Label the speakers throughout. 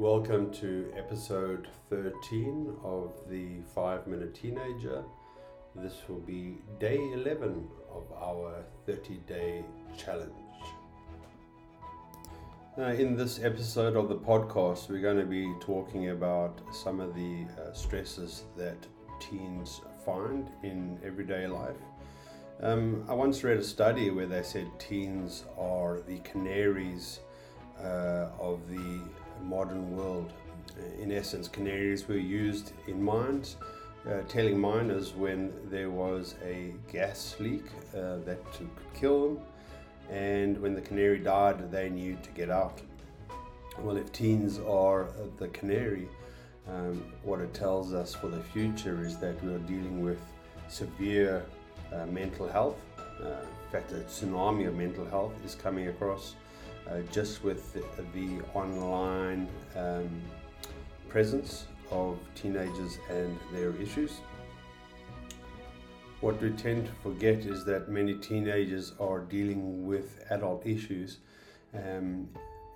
Speaker 1: Welcome to episode 13 of the 5 Minute Teenager. This will be day 11 of our 30 day challenge. Now, in this episode of the podcast, we're going to be talking about some of the uh, stresses that teens find in everyday life. Um, I once read a study where they said teens are the canaries uh, of the modern world. In essence, canaries were used in mines, uh, telling miners when there was a gas leak uh, that could kill them, and when the canary died, they knew to get out. Well, if teens are the canary, um, what it tells us for the future is that we are dealing with severe uh, mental health. Uh, in fact, a tsunami of mental health is coming across uh, just with the, the online um, presence of teenagers and their issues. What we tend to forget is that many teenagers are dealing with adult issues, um,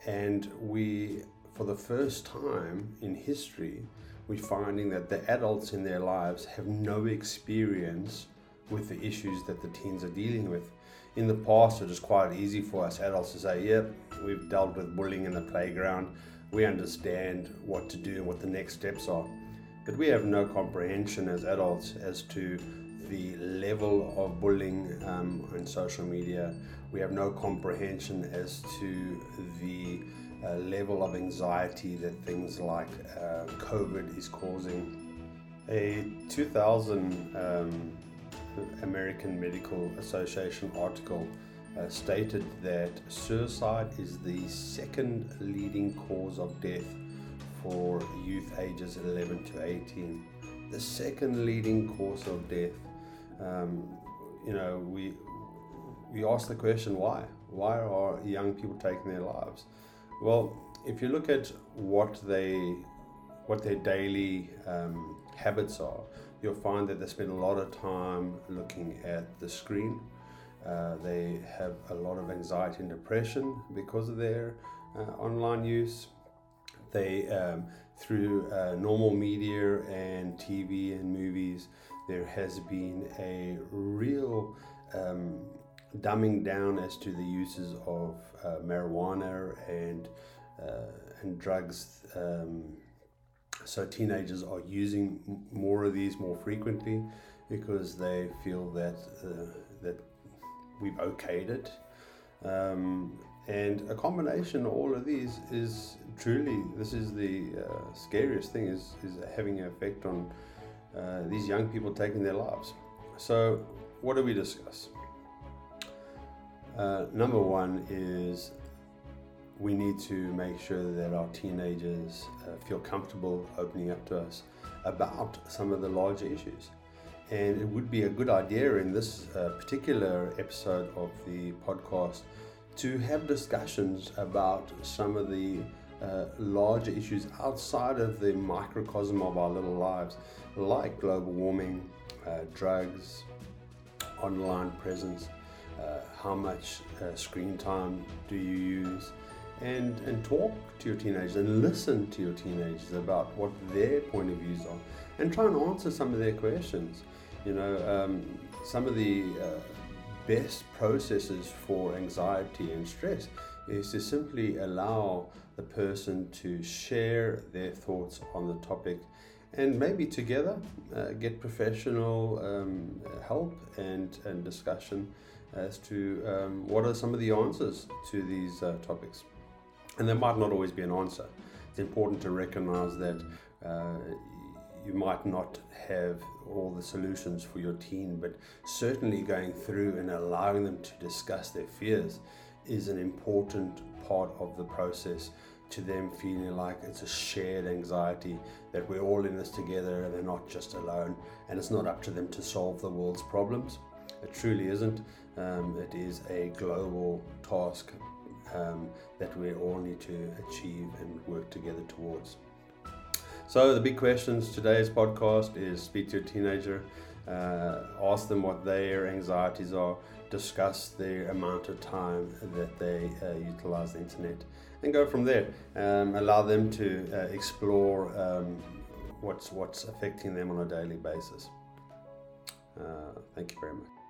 Speaker 1: and we, for the first time in history, we're finding that the adults in their lives have no experience with the issues that the teens are dealing with in the past it was quite easy for us adults to say, yep, we've dealt with bullying in the playground, we understand what to do and what the next steps are. But we have no comprehension as adults as to the level of bullying um, on social media. We have no comprehension as to the uh, level of anxiety that things like uh, COVID is causing. A 2000 um, American Medical Association article uh, stated that suicide is the second leading cause of death for youth ages 11 to 18. The second leading cause of death. Um, you know, we we ask the question why? Why are young people taking their lives? Well, if you look at what they what their daily um, habits are, you'll find that they spend a lot of time looking at the screen. Uh, they have a lot of anxiety and depression because of their uh, online use. They, um, through uh, normal media and TV and movies, there has been a real um, dumbing down as to the uses of uh, marijuana and uh, and drugs. Um, so teenagers are using more of these more frequently because they feel that uh, that we've okayed it. Um, and a combination of all of these is truly this is the uh, scariest thing is is having an effect on uh, these young people taking their lives. So what do we discuss? Uh, number one is we need to make sure that our teenagers uh, feel comfortable opening up to us about some of the larger issues. And it would be a good idea in this uh, particular episode of the podcast to have discussions about some of the uh, larger issues outside of the microcosm of our little lives, like global warming, uh, drugs, online presence, uh, how much uh, screen time do you use, and, and talk to your teenagers and listen to your teenagers about what their point of views are and try and answer some of their questions. You know, um, some of the uh, best processes for anxiety and stress is to simply allow the person to share their thoughts on the topic and maybe together uh, get professional um, help and, and discussion as to um, what are some of the answers to these uh, topics. And there might not always be an answer. It's important to recognize that uh, you might not have all the solutions for your teen, but certainly going through and allowing them to discuss their fears is an important part of the process to them feeling like it's a shared anxiety that we're all in this together and they're not just alone and it's not up to them to solve the world's problems. It truly isn't. Um, it is a global task um, that we all need to achieve and work together towards. So, the big questions today's podcast is speak to a teenager, uh, ask them what their anxieties are, discuss the amount of time that they uh, utilize the internet, and go from there. Um, allow them to uh, explore um, what's what's affecting them on a daily basis. Uh, thank you very much.